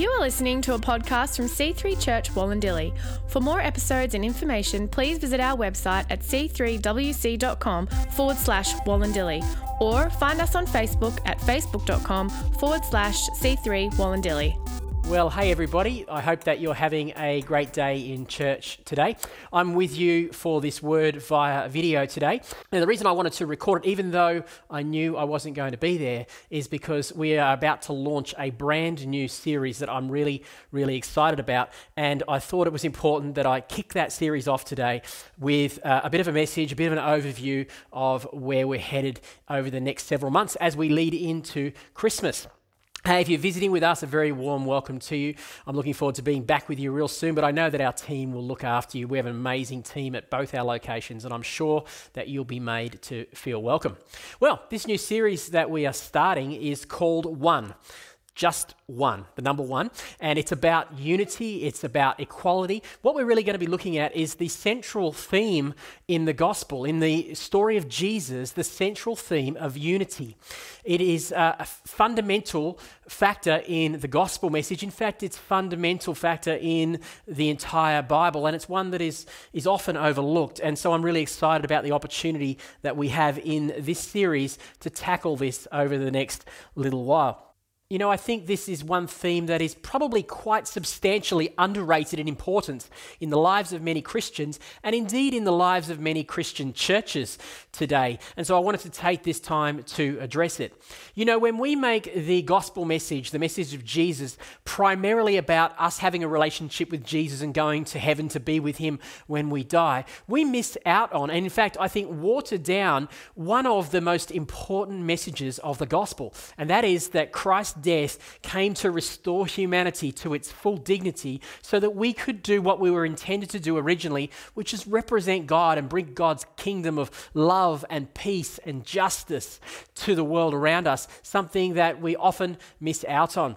You are listening to a podcast from C3 Church Wollondilly. For more episodes and information, please visit our website at c3wc.com forward slash Wollondilly or find us on Facebook at facebook.com forward slash C3 Wollondilly. Well, hey everybody. I hope that you're having a great day in church today. I'm with you for this word via video today. Now, the reason I wanted to record it, even though I knew I wasn't going to be there, is because we are about to launch a brand new series that I'm really, really excited about. And I thought it was important that I kick that series off today with uh, a bit of a message, a bit of an overview of where we're headed over the next several months as we lead into Christmas. Hey, if you're visiting with us, a very warm welcome to you. I'm looking forward to being back with you real soon, but I know that our team will look after you. We have an amazing team at both our locations, and I'm sure that you'll be made to feel welcome. Well, this new series that we are starting is called One just one, the number one. And it's about unity, it's about equality. What we're really going to be looking at is the central theme in the gospel, in the story of Jesus, the central theme of unity. It is a fundamental factor in the gospel message. In fact, it's fundamental factor in the entire Bible, and it's one that is, is often overlooked. And so I'm really excited about the opportunity that we have in this series to tackle this over the next little while. You know, I think this is one theme that is probably quite substantially underrated in importance in the lives of many Christians and indeed in the lives of many Christian churches today. And so I wanted to take this time to address it. You know, when we make the gospel message, the message of Jesus, primarily about us having a relationship with Jesus and going to heaven to be with him when we die, we miss out on, and in fact, I think water down one of the most important messages of the gospel, and that is that Christ death came to restore humanity to its full dignity so that we could do what we were intended to do originally, which is represent God and bring God's kingdom of love and peace and justice to the world around us, something that we often miss out on.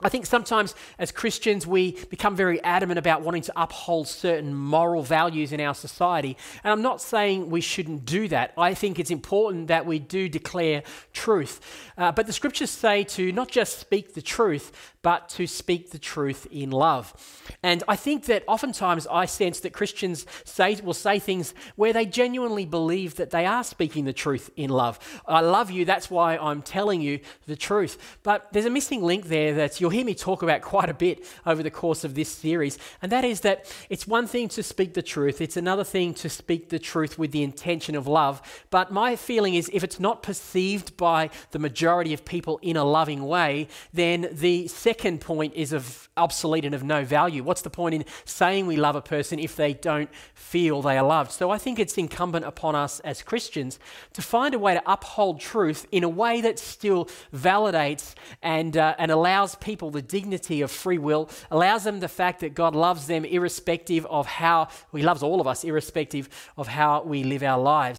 I think sometimes as Christians we become very adamant about wanting to uphold certain moral values in our society. And I'm not saying we shouldn't do that. I think it's important that we do declare truth. Uh, but the scriptures say to not just speak the truth, but to speak the truth in love. And I think that oftentimes I sense that Christians say, will say things where they genuinely believe that they are speaking the truth in love. I love you, that's why I'm telling you the truth. But there's a missing link there that you'll hear me talk about quite a bit over the course of this series, and that is that it's one thing to speak the truth, it's another thing to speak the truth with the intention of love. But my feeling is if it's not perceived by the majority of people in a loving way, then the second point is of obsolete and of no value. What's the point in saying we love a person if they don't feel they are loved? So I think it's incumbent upon us as Christians to find a way to uphold truth in a way that still validates and, uh, and allows people the dignity of free will, allows them the fact that God loves them irrespective of how, He loves all of us, irrespective of how we live our lives.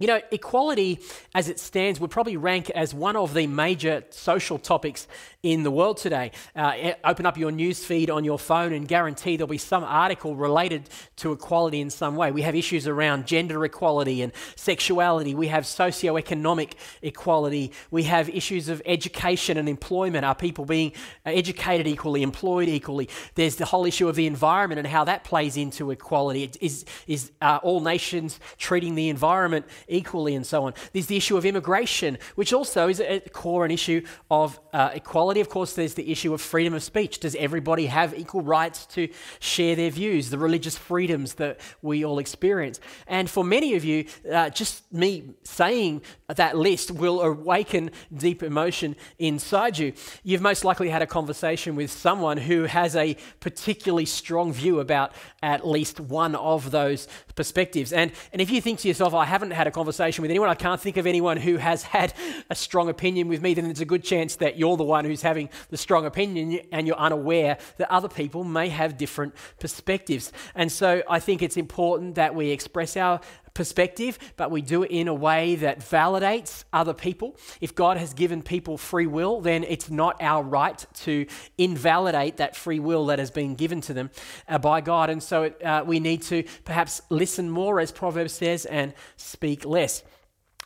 You know, equality as it stands would probably rank as one of the major social topics in the world today. Uh, open up your news feed on your phone and guarantee there'll be some article related to equality in some way. We have issues around gender equality and sexuality. We have socioeconomic equality. We have issues of education and employment. Are people being educated equally, employed equally? There's the whole issue of the environment and how that plays into equality. Is, is uh, all nations treating the environment equally and so on. There's the issue of immigration, which also is at core an issue of uh, equality. Of course, there's the issue of freedom of speech. Does everybody have equal rights to share their views, the religious freedoms that we all experience? And for many of you, uh, just me saying that list will awaken deep emotion inside you. You've most likely had a conversation with someone who has a particularly strong view about at least one of those perspectives. And, and if you think to yourself, I haven't had a conversation with anyone, I can't think of anyone who has had a strong opinion with me, then there's a good chance that you're the one who's having the strong opinion and you're unaware that other people may have different perspectives. And so I think it's important that we express our perspective, but we do it in a way that validates other people. If God has given people free will, then it's not our right to invalidate that free will that has been given to them uh, by God. And so uh, we need to perhaps listen more, as Proverbs says, and speak less.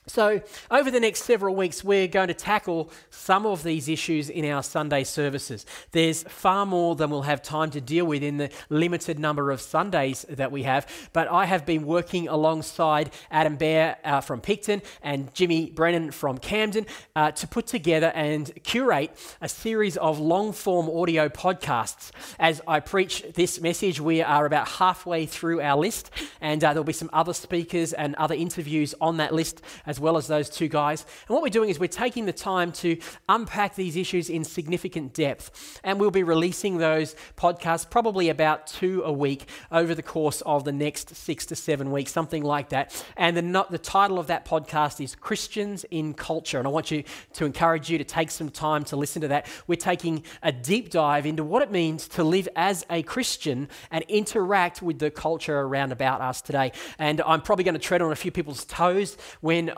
So, over the next several weeks, we're going to tackle some of these issues in our Sunday services. There's far more than we'll have time to deal with in the limited number of Sundays that we have, but I have been working alongside Adam Bear uh, from Picton and Jimmy Brennan from Camden uh, to put together and curate a series of long form audio podcasts. As I preach this message, we are about halfway through our list, and uh, there'll be some other speakers and other interviews on that list as well as those two guys. And what we're doing is we're taking the time to unpack these issues in significant depth. And we'll be releasing those podcasts probably about two a week over the course of the next six to seven weeks, something like that. And the, the title of that podcast is Christians in Culture. And I want you to encourage you to take some time to listen to that. We're taking a deep dive into what it means to live as a Christian and interact with the culture around about us today. And I'm probably going to tread on a few people's toes when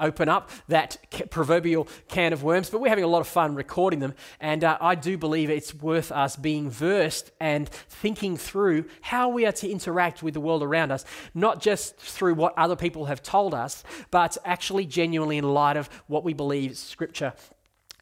open up that proverbial can of worms, but we're having a lot of fun recording them. And uh, I do believe it's worth us being versed and thinking through how we are to interact with the world around us, not just through what other people have told us, but actually genuinely in light of what we believe Scripture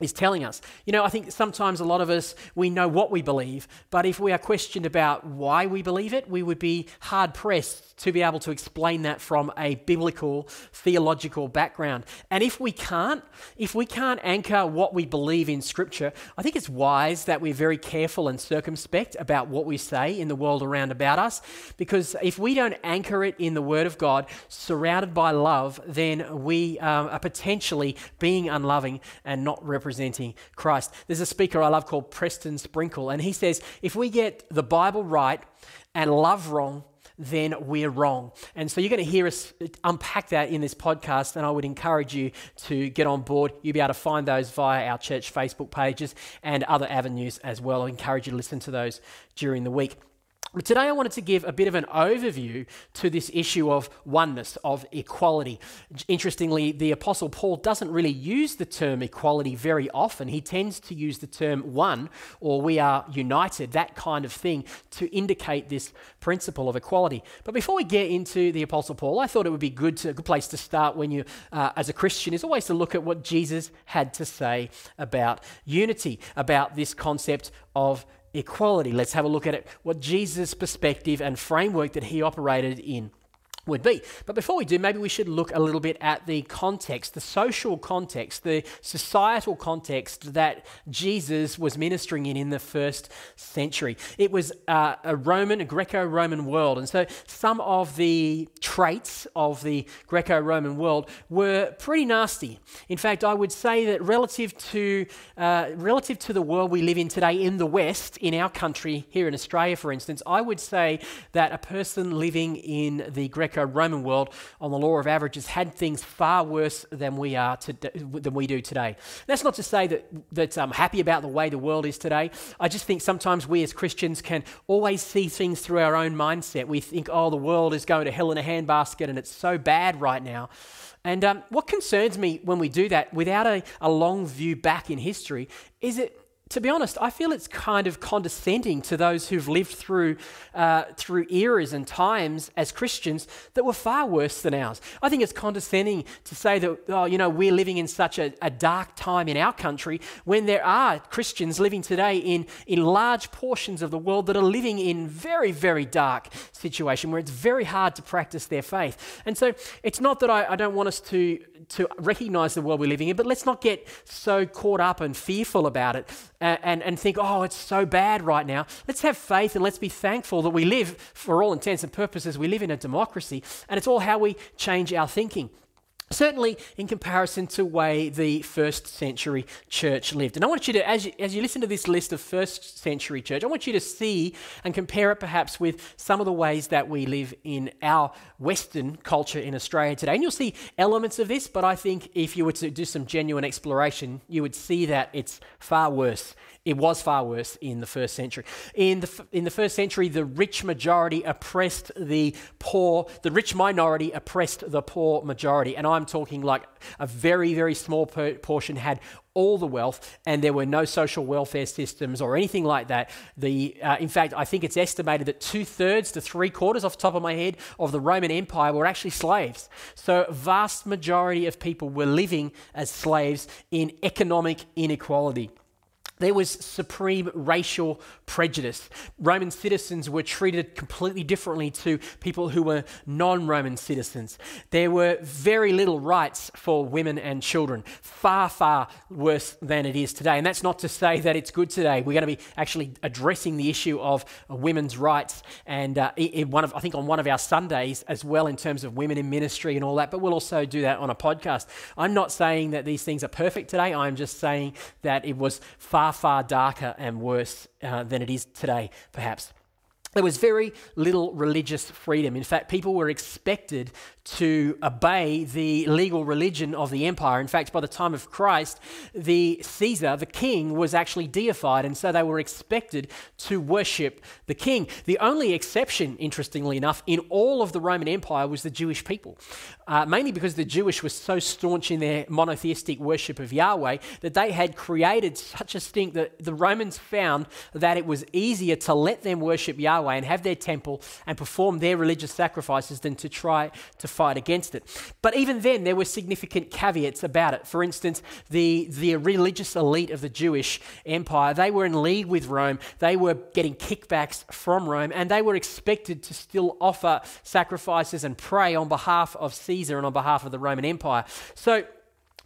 is telling us. You know, I think sometimes a lot of us, we know what we believe, but if we are questioned about why we believe it, we would be hard pressed to be able to explain that from a biblical, theological background. And if we can't, if we can't anchor what we believe in Scripture, I think it's wise that we're very careful and circumspect about what we say in the world around about us, because if we don't anchor it in the Word of God, surrounded by love, then we um, are potentially being unloving and not representing Christ. There's a speaker I love called Preston Sprinkle, and he says, if we get the Bible right and love wrong, then we're wrong. And so you're going to hear us unpack that in this podcast, and I would encourage you to get on board. You'll be able to find those via our church Facebook pages and other avenues as well. I encourage you to listen to those during the week. Today I wanted to give a bit of an overview to this issue of oneness, of equality. Interestingly, the Apostle Paul doesn't really use the term equality very often. He tends to use the term one or we are united, that kind of thing, to indicate this principle of equality. But before we get into the Apostle Paul, I thought it would be good to, a good place to start when you, uh, as a Christian, is always to look at what Jesus had to say about unity, about this concept of equality. Let's have a look at it, what Jesus' perspective and framework that he operated in would be. But before we do, maybe we should look a little bit at the context, the social context, the societal context that Jesus was ministering in in the first century. It was uh, a Roman, a Greco Roman world. And so some of the traits of the Greco Roman world were pretty nasty. In fact, I would say that relative to, uh, relative to the world we live in today in the West, in our country, here in Australia, for instance, I would say that a person living in the Greco Roman world on the law of averages had things far worse than we are to, than we do today. That's not to say that that I'm happy about the way the world is today. I just think sometimes we as Christians can always see things through our own mindset. We think, oh, the world is going to hell in a handbasket and it's so bad right now. And um, what concerns me when we do that without a, a long view back in history is it to be honest, I feel it's kind of condescending to those who've lived through, uh, through eras and times as Christians that were far worse than ours. I think it's condescending to say that, oh, you know, we're living in such a, a dark time in our country when there are Christians living today in, in large portions of the world that are living in very, very dark situation where it's very hard to practice their faith. And so it's not that I, I don't want us to, to recognize the world we're living in, but let's not get so caught up and fearful about it and, and, think, oh, it's so bad right now. Let's have faith and let's be thankful that we live, for all intents and purposes, we live in a democracy, and it's all how we change our thinking. Certainly, in comparison to way the first century church lived. And I want you to, as you, as you listen to this list of first century church, I want you to see and compare it perhaps with some of the ways that we live in our Western culture in Australia today. And you'll see elements of this, but I think if you were to do some genuine exploration, you would see that it's far worse it was far worse in the first century. In the, in the first century, the rich majority oppressed the poor, the rich minority oppressed the poor majority. And I'm talking like a very, very small portion had all the wealth, and there were no social welfare systems or anything like that. The, uh, in fact, I think it's estimated that two thirds to three quarters, off the top of my head, of the Roman Empire were actually slaves. So, vast majority of people were living as slaves in economic inequality. There was supreme racial prejudice. Roman citizens were treated completely differently to people who were non Roman citizens. There were very little rights for women and children, far, far worse than it is today. And that's not to say that it's good today. We're going to be actually addressing the issue of women's rights and uh, in one of, I think on one of our Sundays as well in terms of women in ministry and all that, but we'll also do that on a podcast. I'm not saying that these things are perfect today. I'm just saying that it was far far, far darker and worse uh, than it is today, perhaps. There was very little religious freedom. In fact, people were expected to obey the legal religion of the empire. In fact, by the time of Christ, the Caesar, the king, was actually deified, and so they were expected to worship the king. The only exception, interestingly enough, in all of the Roman Empire was the Jewish people, uh, mainly because the Jewish were so staunch in their monotheistic worship of Yahweh that they had created such a stink that the Romans found that it was easier to let them worship Yahweh and have their temple and perform their religious sacrifices than to try to fight against it. But even then, there were significant caveats about it. For instance, the, the religious elite of the Jewish empire, they were in league with Rome. They were getting kickbacks from Rome, and they were expected to still offer sacrifices and pray on behalf of Caesar and on behalf of the Roman Empire. So,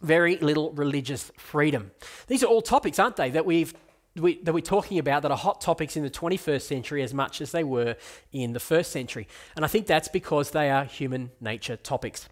very little religious freedom. These are all topics, aren't they, that we've we, that we're talking about that are hot topics in the 21st century as much as they were in the first century. And I think that's because they are human nature topics.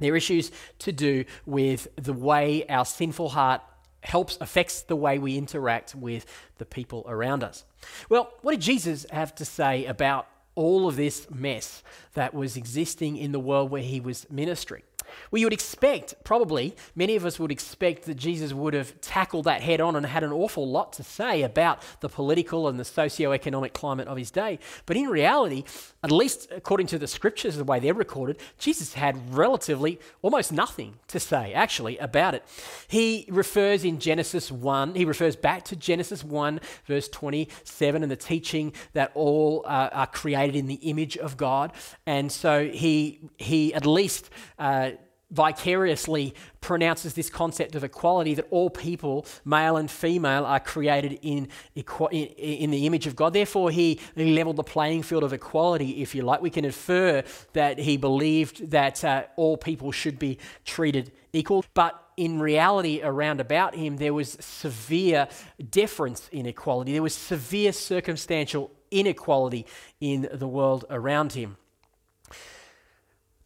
They're issues to do with the way our sinful heart helps, affects the way we interact with the people around us. Well, what did Jesus have to say about all of this mess that was existing in the world where he was ministering? Well, you would expect, probably, many of us would expect that Jesus would have tackled that head on and had an awful lot to say about the political and the socio-economic climate of his day. But in reality, at least according to the scriptures, the way they're recorded, Jesus had relatively almost nothing to say, actually, about it. He refers in Genesis 1, he refers back to Genesis 1, verse 27, and the teaching that all uh, are created in the image of God. And so he, he at least uh, vicariously pronounces this concept of equality that all people, male and female, are created in, in the image of God. Therefore, he, he leveled the playing field of equality, if you like. We can infer that he believed that uh, all people should be treated equal. But in reality, around about him, there was severe deference in equality, there was severe circumstantial inequality in the world around him.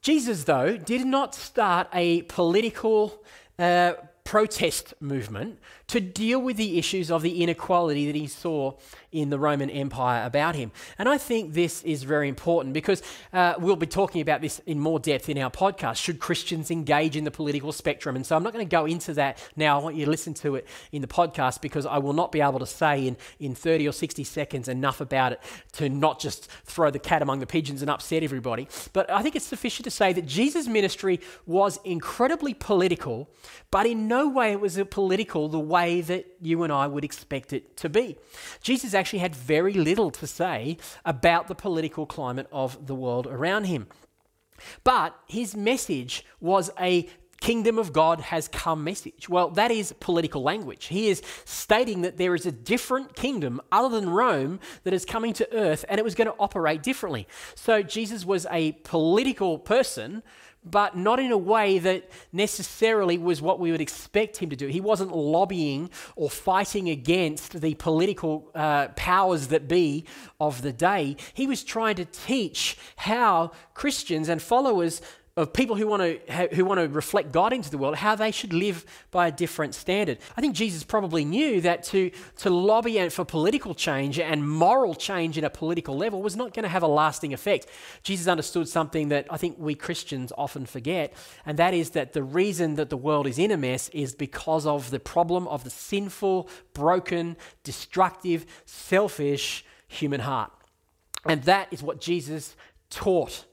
Jesus, though, did not start a political uh, protest movement to deal with the issues of the inequality that he saw in the Roman Empire about him. And I think this is very important because uh, we'll be talking about this in more depth in our podcast. Should Christians engage in the political spectrum? And so I'm not going to go into that now. I want you to listen to it in the podcast because I will not be able to say in, in 30 or 60 seconds enough about it to not just throw the cat among the pigeons and upset everybody. But I think it's sufficient to say that Jesus' ministry was incredibly political, but in no way was it political the way that you and I would expect it to be. Jesus actually had very little to say about the political climate of the world around him. But his message was a kingdom of God has come message. Well, that is political language. He is stating that there is a different kingdom other than Rome that is coming to earth and it was going to operate differently. So Jesus was a political person but not in a way that necessarily was what we would expect him to do. He wasn't lobbying or fighting against the political uh, powers that be of the day. He was trying to teach how Christians and followers of people who want to who want to reflect God into the world, how they should live by a different standard. I think Jesus probably knew that to to lobby for political change and moral change in a political level was not going to have a lasting effect. Jesus understood something that I think we Christians often forget, and that is that the reason that the world is in a mess is because of the problem of the sinful, broken, destructive, selfish human heart. And that is what Jesus taught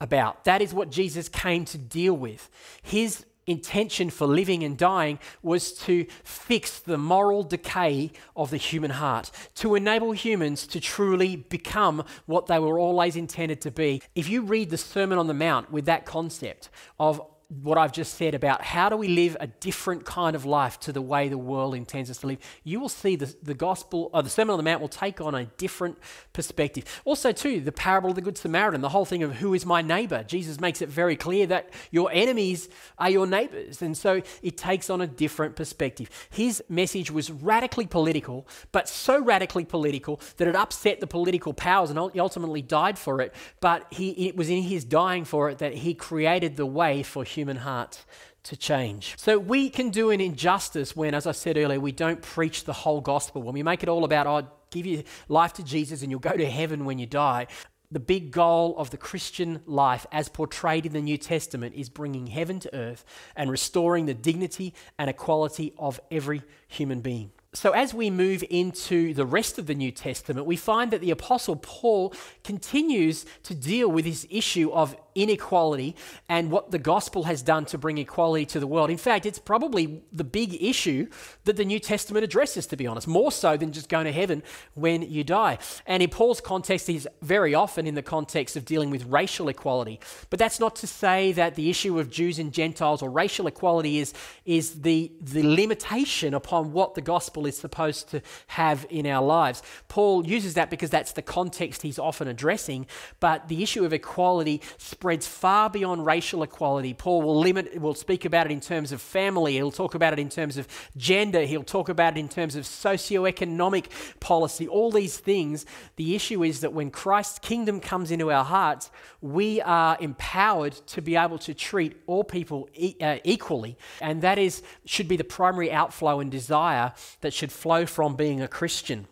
about. That is what Jesus came to deal with. His intention for living and dying was to fix the moral decay of the human heart, to enable humans to truly become what they were always intended to be. If you read the Sermon on the Mount with that concept of what I've just said about how do we live a different kind of life to the way the world intends us to live, you will see the, the gospel, or the Sermon on the Mount will take on a different perspective. Also, too, the parable of the Good Samaritan, the whole thing of who is my neighbor. Jesus makes it very clear that your enemies are your neighbors. And so it takes on a different perspective. His message was radically political, but so radically political that it upset the political powers and ultimately died for it. But he, it was in his dying for it that he created the way for human heart to change. So we can do an injustice when, as I said earlier, we don't preach the whole gospel. When we make it all about, oh, give your life to Jesus and you'll go to heaven when you die. The big goal of the Christian life, as portrayed in the New Testament, is bringing heaven to earth and restoring the dignity and equality of every human being. So, as we move into the rest of the New Testament, we find that the Apostle Paul continues to deal with this issue of inequality and what the gospel has done to bring equality to the world. In fact, it's probably the big issue that the New Testament addresses, to be honest, more so than just going to heaven when you die. And in Paul's context, he's very often in the context of dealing with racial equality. But that's not to say that the issue of Jews and Gentiles or racial equality is, is the, the limitation upon what the gospel is supposed to have in our lives. Paul uses that because that's the context he's often addressing. But the issue of equality spreads far beyond racial equality. Paul will limit, will speak about it in terms of family. He'll talk about it in terms of gender. He'll talk about it in terms of socio-economic policy. All these things. The issue is that when Christ's kingdom comes into our hearts, we are empowered to be able to treat all people e- uh, equally, and that is should be the primary outflow and desire that should flow from being a Christian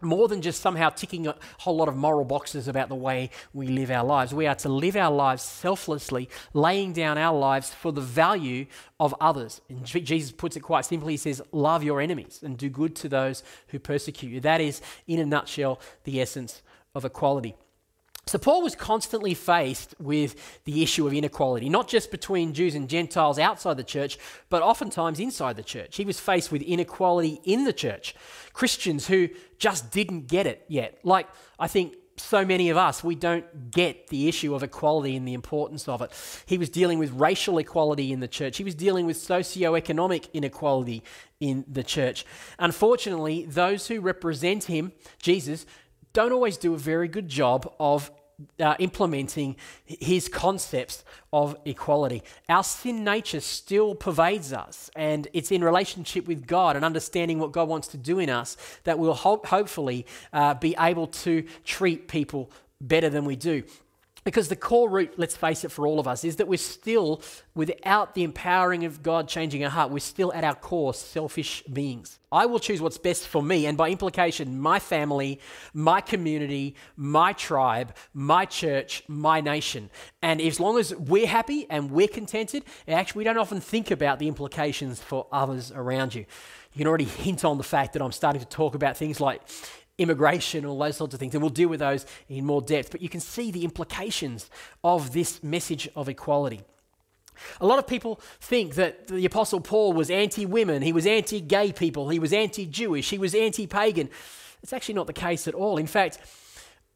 more than just somehow ticking a whole lot of moral boxes about the way we live our lives. We are to live our lives selflessly, laying down our lives for the value of others. And Jesus puts it quite simply He says, Love your enemies and do good to those who persecute you. That is, in a nutshell, the essence of equality. So, Paul was constantly faced with the issue of inequality, not just between Jews and Gentiles outside the church, but oftentimes inside the church. He was faced with inequality in the church. Christians who just didn't get it yet. Like, I think so many of us, we don't get the issue of equality and the importance of it. He was dealing with racial equality in the church, he was dealing with socio-economic inequality in the church. Unfortunately, those who represent him, Jesus, don't always do a very good job of uh, implementing his concepts of equality. Our sin nature still pervades us, and it's in relationship with God and understanding what God wants to do in us that we'll ho- hopefully uh, be able to treat people better than we do. Because the core root, let's face it, for all of us, is that we're still, without the empowering of God changing our heart, we're still at our core selfish beings. I will choose what's best for me, and by implication, my family, my community, my tribe, my church, my nation. And as long as we're happy and we're contented, actually, we don't often think about the implications for others around you. You can already hint on the fact that I'm starting to talk about things like immigration, all those sorts of things. And we'll deal with those in more depth. But you can see the implications of this message of equality. A lot of people think that the Apostle Paul was anti women, he was anti gay people, he was anti Jewish, he was anti pagan. It's actually not the case at all. In fact,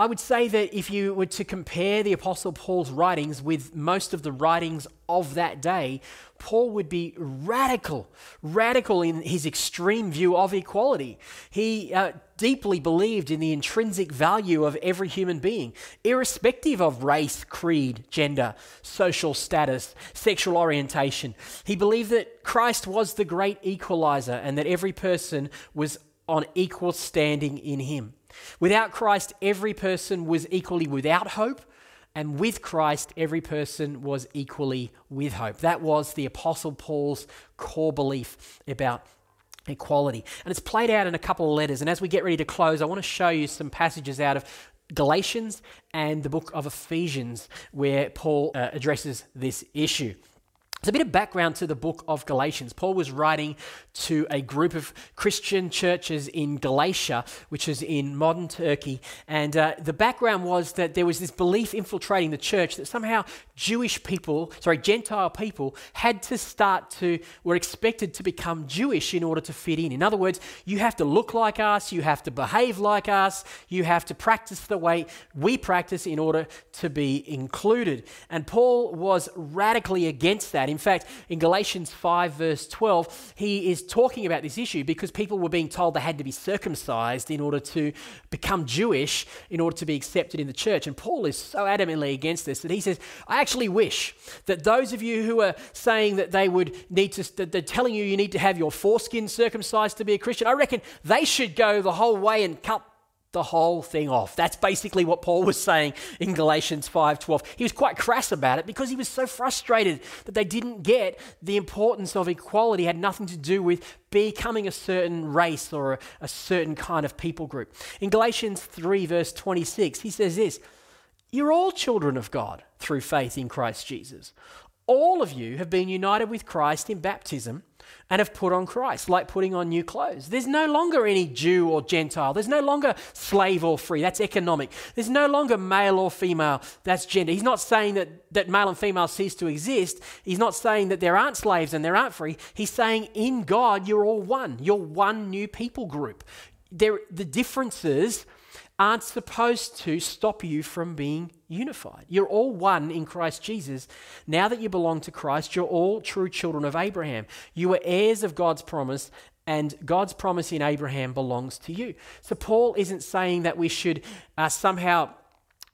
I would say that if you were to compare the Apostle Paul's writings with most of the writings of that day, Paul would be radical, radical in his extreme view of equality. He uh, deeply believed in the intrinsic value of every human being, irrespective of race, creed, gender, social status, sexual orientation. He believed that Christ was the great equalizer and that every person was on equal standing in him. Without Christ, every person was equally without hope, and with Christ, every person was equally with hope. That was the Apostle Paul's core belief about equality. And it's played out in a couple of letters. And as we get ready to close, I want to show you some passages out of Galatians and the book of Ephesians where Paul uh, addresses this issue. There's a bit of background to the book of Galatians. Paul was writing to a group of Christian churches in Galatia, which is in modern Turkey. And uh, the background was that there was this belief infiltrating the church that somehow Jewish people, sorry, Gentile people, had to start to, were expected to become Jewish in order to fit in. In other words, you have to look like us, you have to behave like us, you have to practice the way we practice in order to be included. And Paul was radically against that. In fact, in Galatians 5, verse 12, he is talking about this issue because people were being told they had to be circumcised in order to become Jewish, in order to be accepted in the church. And Paul is so adamantly against this that he says, I actually wish that those of you who are saying that they would need to, that they're telling you you need to have your foreskin circumcised to be a Christian, I reckon they should go the whole way and cut the whole thing off. That's basically what Paul was saying in Galatians 5:12. He was quite crass about it because he was so frustrated that they didn't get the importance of equality it had nothing to do with becoming a certain race or a, a certain kind of people group. In Galatians 3 verse 26, he says this, "You're all children of God through faith in Christ Jesus. All of you have been united with Christ in baptism." And have put on Christ, like putting on new clothes. There's no longer any Jew or Gentile. There's no longer slave or free. That's economic. There's no longer male or female. That's gender. He's not saying that, that male and female cease to exist. He's not saying that there aren't slaves and there aren't free. He's saying in God, you're all one. You're one new people group. There, the differences aren't supposed to stop you from being unified. You're all one in Christ Jesus. Now that you belong to Christ, you're all true children of Abraham. You are heirs of God's promise, and God's promise in Abraham belongs to you. So, Paul isn't saying that we should uh, somehow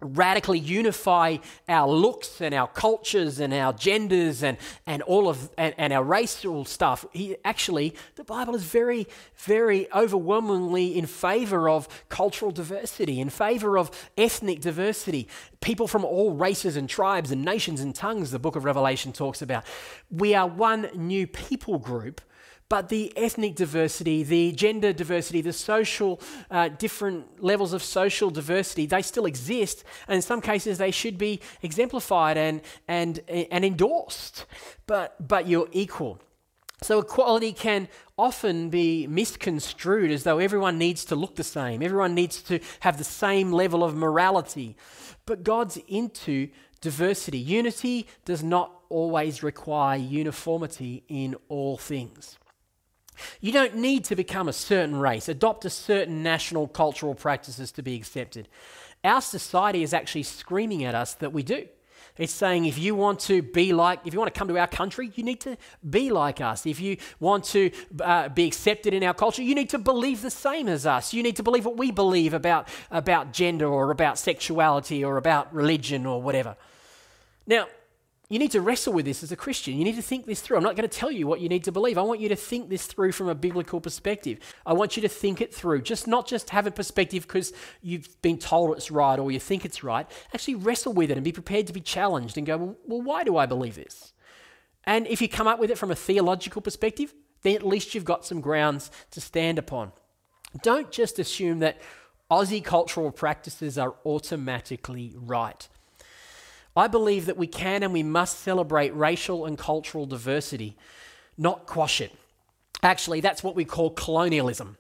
radically unify our looks and our cultures and our genders and, and all of and, and our racial stuff. He actually the bible is very very overwhelmingly in favor of cultural diversity in favor of ethnic diversity. People from all races and tribes and nations and tongues the book of revelation talks about. We are one new people group but the ethnic diversity, the gender diversity, the social, uh, different levels of social diversity, they still exist. And in some cases, they should be exemplified and, and, and endorsed. But, but you're equal. So equality can often be misconstrued as though everyone needs to look the same, everyone needs to have the same level of morality. But God's into diversity. Unity does not always require uniformity in all things. You don't need to become a certain race, adopt a certain national cultural practices to be accepted. Our society is actually screaming at us that we do. It's saying if you want to be like, if you want to come to our country, you need to be like us. If you want to uh, be accepted in our culture, you need to believe the same as us. You need to believe what we believe about, about gender or about sexuality or about religion or whatever. Now, you need to wrestle with this as a Christian. You need to think this through. I'm not going to tell you what you need to believe. I want you to think this through from a biblical perspective. I want you to think it through. Just not just have a perspective because you've been told it's right or you think it's right. Actually wrestle with it and be prepared to be challenged and go, well, well why do I believe this? And if you come up with it from a theological perspective, then at least you've got some grounds to stand upon. Don't just assume that Aussie cultural practices are automatically right. I believe that we can and we must celebrate racial and cultural diversity, not quash it. Actually, that's what we call colonialism.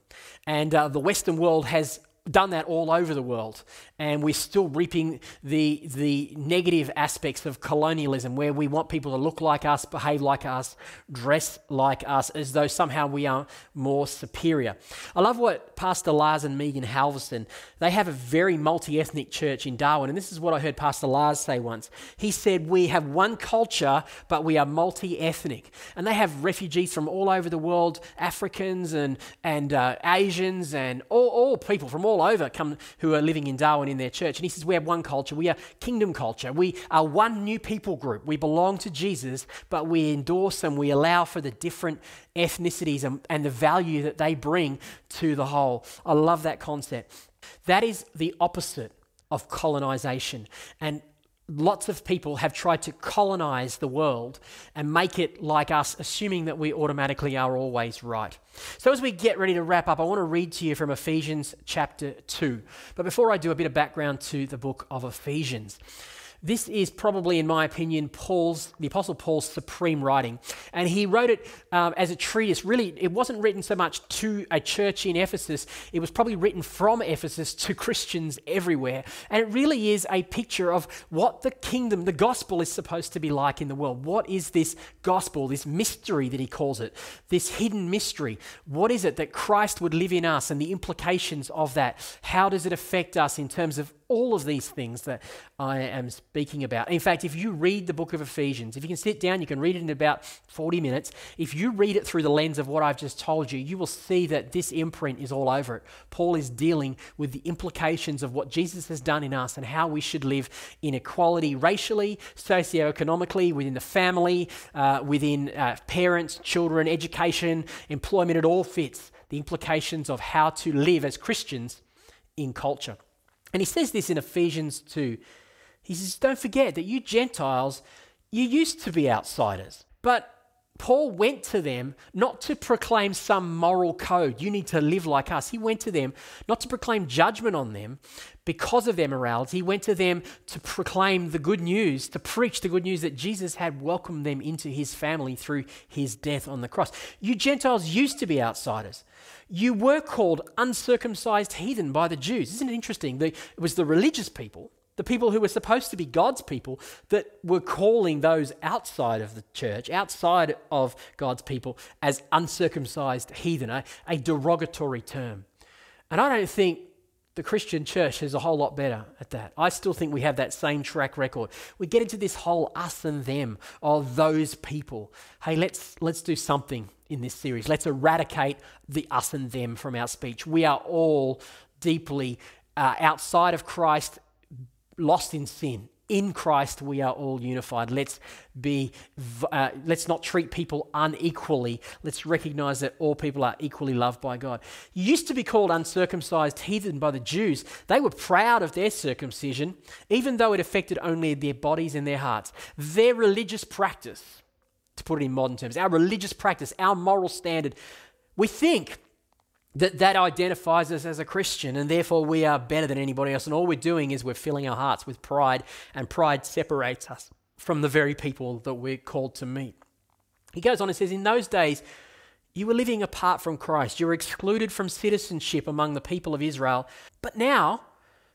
And uh, the Western world has done that all over the world and we're still reaping the, the negative aspects of colonialism where we want people to look like us, behave like us, dress like us, as though somehow we are more superior. I love what Pastor Lars and Megan Halverson, they have a very multi-ethnic church in Darwin, and this is what I heard Pastor Lars say once. He said, we have one culture, but we are multi-ethnic. And they have refugees from all over the world, Africans and, and uh, Asians and all, all people from all over come who are living in Darwin in their church. And he says, We have one culture. We are kingdom culture. We are one new people group. We belong to Jesus, but we endorse and we allow for the different ethnicities and, and the value that they bring to the whole. I love that concept. That is the opposite of colonization. And lots of people have tried to colonize the world and make it like us, assuming that we automatically are always right. So, as we get ready to wrap up, I want to read to you from Ephesians chapter 2. But before I do, a bit of background to the book of Ephesians. This is probably, in my opinion, Paul's, the Apostle Paul's supreme writing. And he wrote it um, as a treatise. Really, it wasn't written so much to a church in Ephesus, it was probably written from Ephesus to Christians everywhere. And it really is a picture of what the kingdom, the gospel, is supposed to be like in the world. What is this gospel, this mystery that he calls it, this hidden mystery? What is it that Christ would live in us and the implications of that? How does it affect us in terms of all of these things that I am speaking about. In fact, if you read the book of Ephesians, if you can sit down, you can read it in about 40 minutes. If you read it through the lens of what I've just told you, you will see that this imprint is all over it. Paul is dealing with the implications of what Jesus has done in us and how we should live in equality racially, socioeconomically, within the family, uh, within uh, parents, children, education, employment. It all fits the implications of how to live as Christians in culture. And he says this in Ephesians 2. He says, Don't forget that you Gentiles, you used to be outsiders. But Paul went to them not to proclaim some moral code, you need to live like us. He went to them not to proclaim judgment on them because of their morality. He went to them to proclaim the good news, to preach the good news that Jesus had welcomed them into his family through his death on the cross. You Gentiles used to be outsiders. You were called uncircumcised heathen by the Jews. Isn't it interesting? It was the religious people, the people who were supposed to be God's people, that were calling those outside of the church, outside of God's people, as uncircumcised heathen, a, a derogatory term. And I don't think the Christian church is a whole lot better at that. I still think we have that same track record. We get into this whole us and them of those people. Hey, let's let's do something in this series. Let's eradicate the us and them from our speech. We are all deeply uh, outside of Christ, lost in sin. In Christ, we are all unified. Let's be, uh, let's not treat people unequally. Let's recognize that all people are equally loved by God. You used to be called uncircumcised heathen by the Jews. They were proud of their circumcision, even though it affected only their bodies and their hearts. Their religious practice to put it in modern terms, our religious practice, our moral standard, we think that that identifies us as a Christian and therefore we are better than anybody else. And all we're doing is we're filling our hearts with pride, and pride separates us from the very people that we're called to meet. He goes on and says, In those days, you were living apart from Christ. You were excluded from citizenship among the people of Israel. But now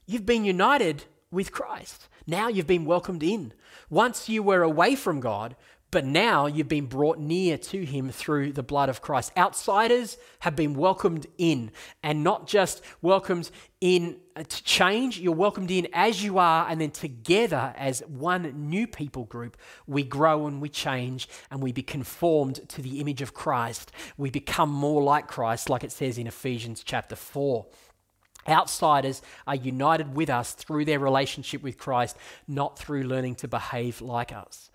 you've been united with Christ. Now you've been welcomed in. Once you were away from God, but now you've been brought near to him through the blood of Christ. Outsiders have been welcomed in, and not just welcomed in uh, to change, you're welcomed in as you are, and then together as one new people group, we grow and we change and we be conformed to the image of Christ. We become more like Christ, like it says in Ephesians chapter 4. Outsiders are united with us through their relationship with Christ, not through learning to behave like us.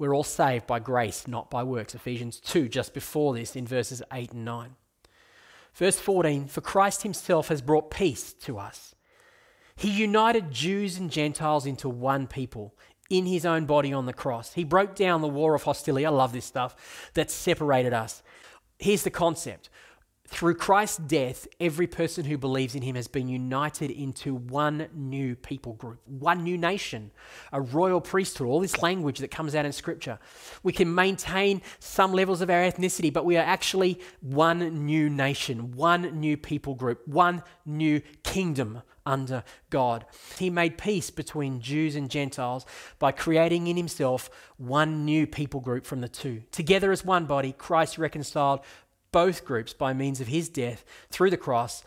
We're all saved by grace, not by works. Ephesians 2, just before this, in verses 8 and 9. Verse 14 For Christ himself has brought peace to us. He united Jews and Gentiles into one people in his own body on the cross. He broke down the war of hostility. I love this stuff that separated us. Here's the concept through Christ's death, every person who believes in him has been united into one new people group, one new nation, a royal priesthood, all this language that comes out in Scripture. We can maintain some levels of our ethnicity, but we are actually one new nation, one new people group, one new kingdom under God. He made peace between Jews and Gentiles by creating in himself one new people group from the two. Together as one body, Christ reconciled both groups by means of his death through the cross,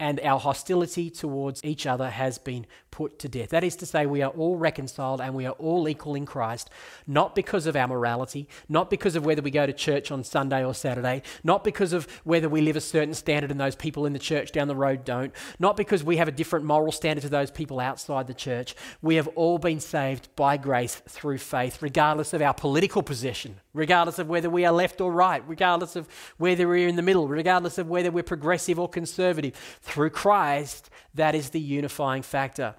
and our hostility towards each other has been put to death. That is to say, we are all reconciled and we are all equal in Christ, not because of our morality, not because of whether we go to church on Sunday or Saturday, not because of whether we live a certain standard and those people in the church down the road don't, not because we have a different moral standard to those people outside the church. We have all been saved by grace through faith, regardless of our political position, regardless of whether we are left or right, regardless of whether we're in the middle, regardless of whether we're progressive or conservative. Through Christ, that is the unifying factor.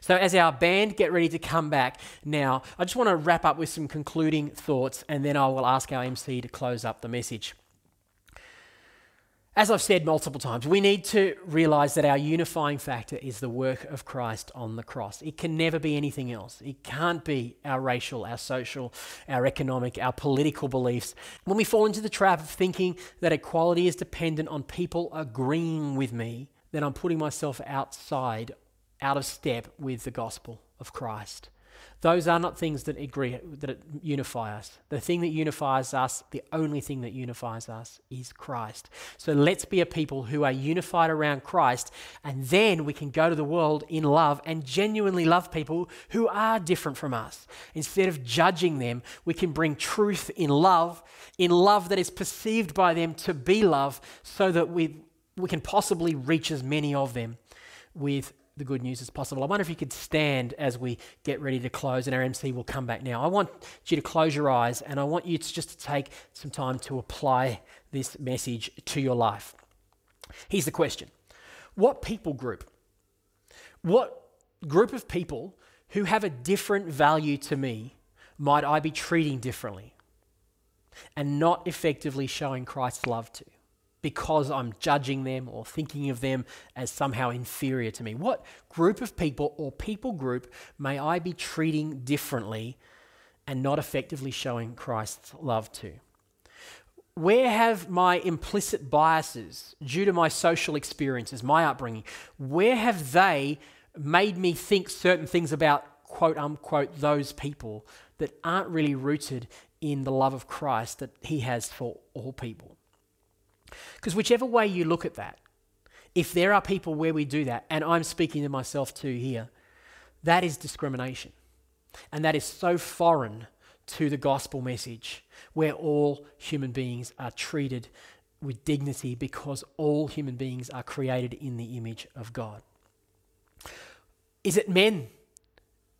So, as our band get ready to come back now, I just want to wrap up with some concluding thoughts and then I will ask our MC to close up the message. As I've said multiple times, we need to realize that our unifying factor is the work of Christ on the cross. It can never be anything else. It can't be our racial, our social, our economic, our political beliefs. When we fall into the trap of thinking that equality is dependent on people agreeing with me, then I'm putting myself outside, out of step with the gospel of Christ. Those are not things that agree that unify us. The thing that unifies us, the only thing that unifies us is Christ. So let's be a people who are unified around Christ and then we can go to the world in love and genuinely love people who are different from us. Instead of judging them, we can bring truth in love, in love that is perceived by them to be love so that we we can possibly reach as many of them with the good news as possible. I wonder if you could stand as we get ready to close, and our MC will come back now. I want you to close your eyes, and I want you to just to take some time to apply this message to your life. Here's the question What people group, what group of people who have a different value to me might I be treating differently and not effectively showing Christ's love to? Because I'm judging them or thinking of them as somehow inferior to me? What group of people or people group may I be treating differently and not effectively showing Christ's love to? Where have my implicit biases, due to my social experiences, my upbringing, where have they made me think certain things about quote unquote those people that aren't really rooted in the love of Christ that He has for all people? Because whichever way you look at that, if there are people where we do that, and I'm speaking to myself too here, that is discrimination. And that is so foreign to the gospel message where all human beings are treated with dignity because all human beings are created in the image of God. Is it men?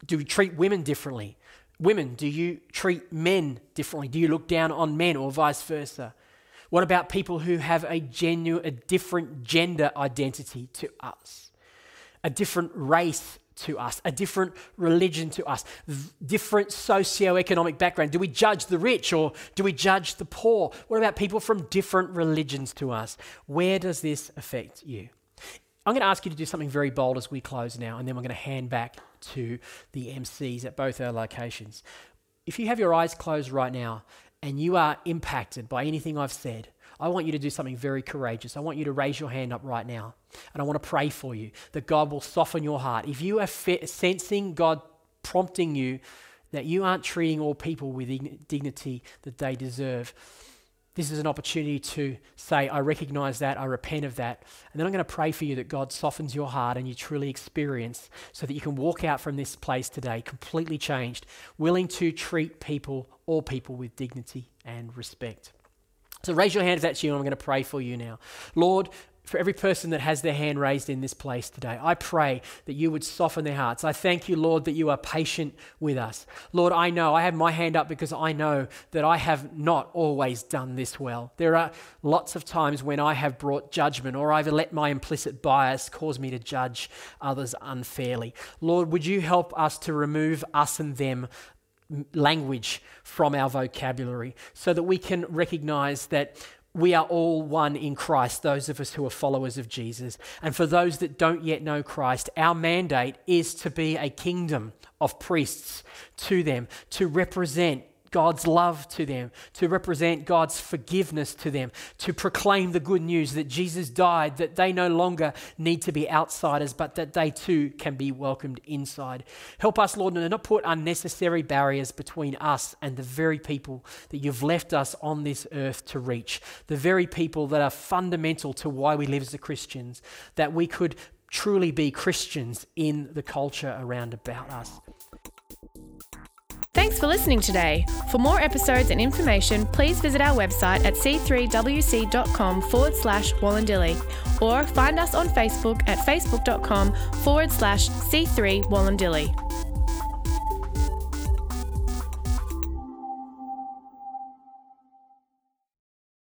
Do we treat women differently? Women, do you treat men differently? Do you look down on men or vice versa? What about people who have a genuine, a different gender identity to us, a different race to us, a different religion to us, different socio-economic background? Do we judge the rich or do we judge the poor? What about people from different religions to us? Where does this affect you? I'm going to ask you to do something very bold as we close now, and then we're going to hand back to the MCs at both our locations. If you have your eyes closed right now and you are impacted by anything I've said, I want you to do something very courageous. I want you to raise your hand up right now. And I want to pray for you that God will soften your heart. If you are fe- sensing God prompting you that you aren't treating all people with dignity that they deserve, this is an opportunity to say, I recognize that, I repent of that. And then I'm going to pray for you that God softens your heart and you truly experience so that you can walk out from this place today completely changed, willing to treat people, all people, with dignity and respect. So raise your hand if that's you, and I'm going to pray for you now. Lord, for every person that has their hand raised in this place today. I pray that you would soften their hearts. I thank you, Lord, that you are patient with us. Lord, I know, I have my hand up because I know that I have not always done this well. There are lots of times when I have brought judgment or I've let my implicit bias cause me to judge others unfairly. Lord, would you help us to remove us and them language from our vocabulary so that we can recognize that we are all one in Christ, those of us who are followers of Jesus. And for those that don't yet know Christ, our mandate is to be a kingdom of priests to them, to represent God's love to them, to represent God's forgiveness to them, to proclaim the good news that Jesus died, that they no longer need to be outsiders, but that they too can be welcomed inside. Help us, Lord, to not put unnecessary barriers between us and the very people that you've left us on this earth to reach, the very people that are fundamental to why we live as Christians, that we could truly be Christians in the culture around about us. Thanks for listening today. For more episodes and information, please visit our website at c3wc.com forward slash Wollondilly or find us on Facebook at facebook.com forward slash C3 Wollondilly.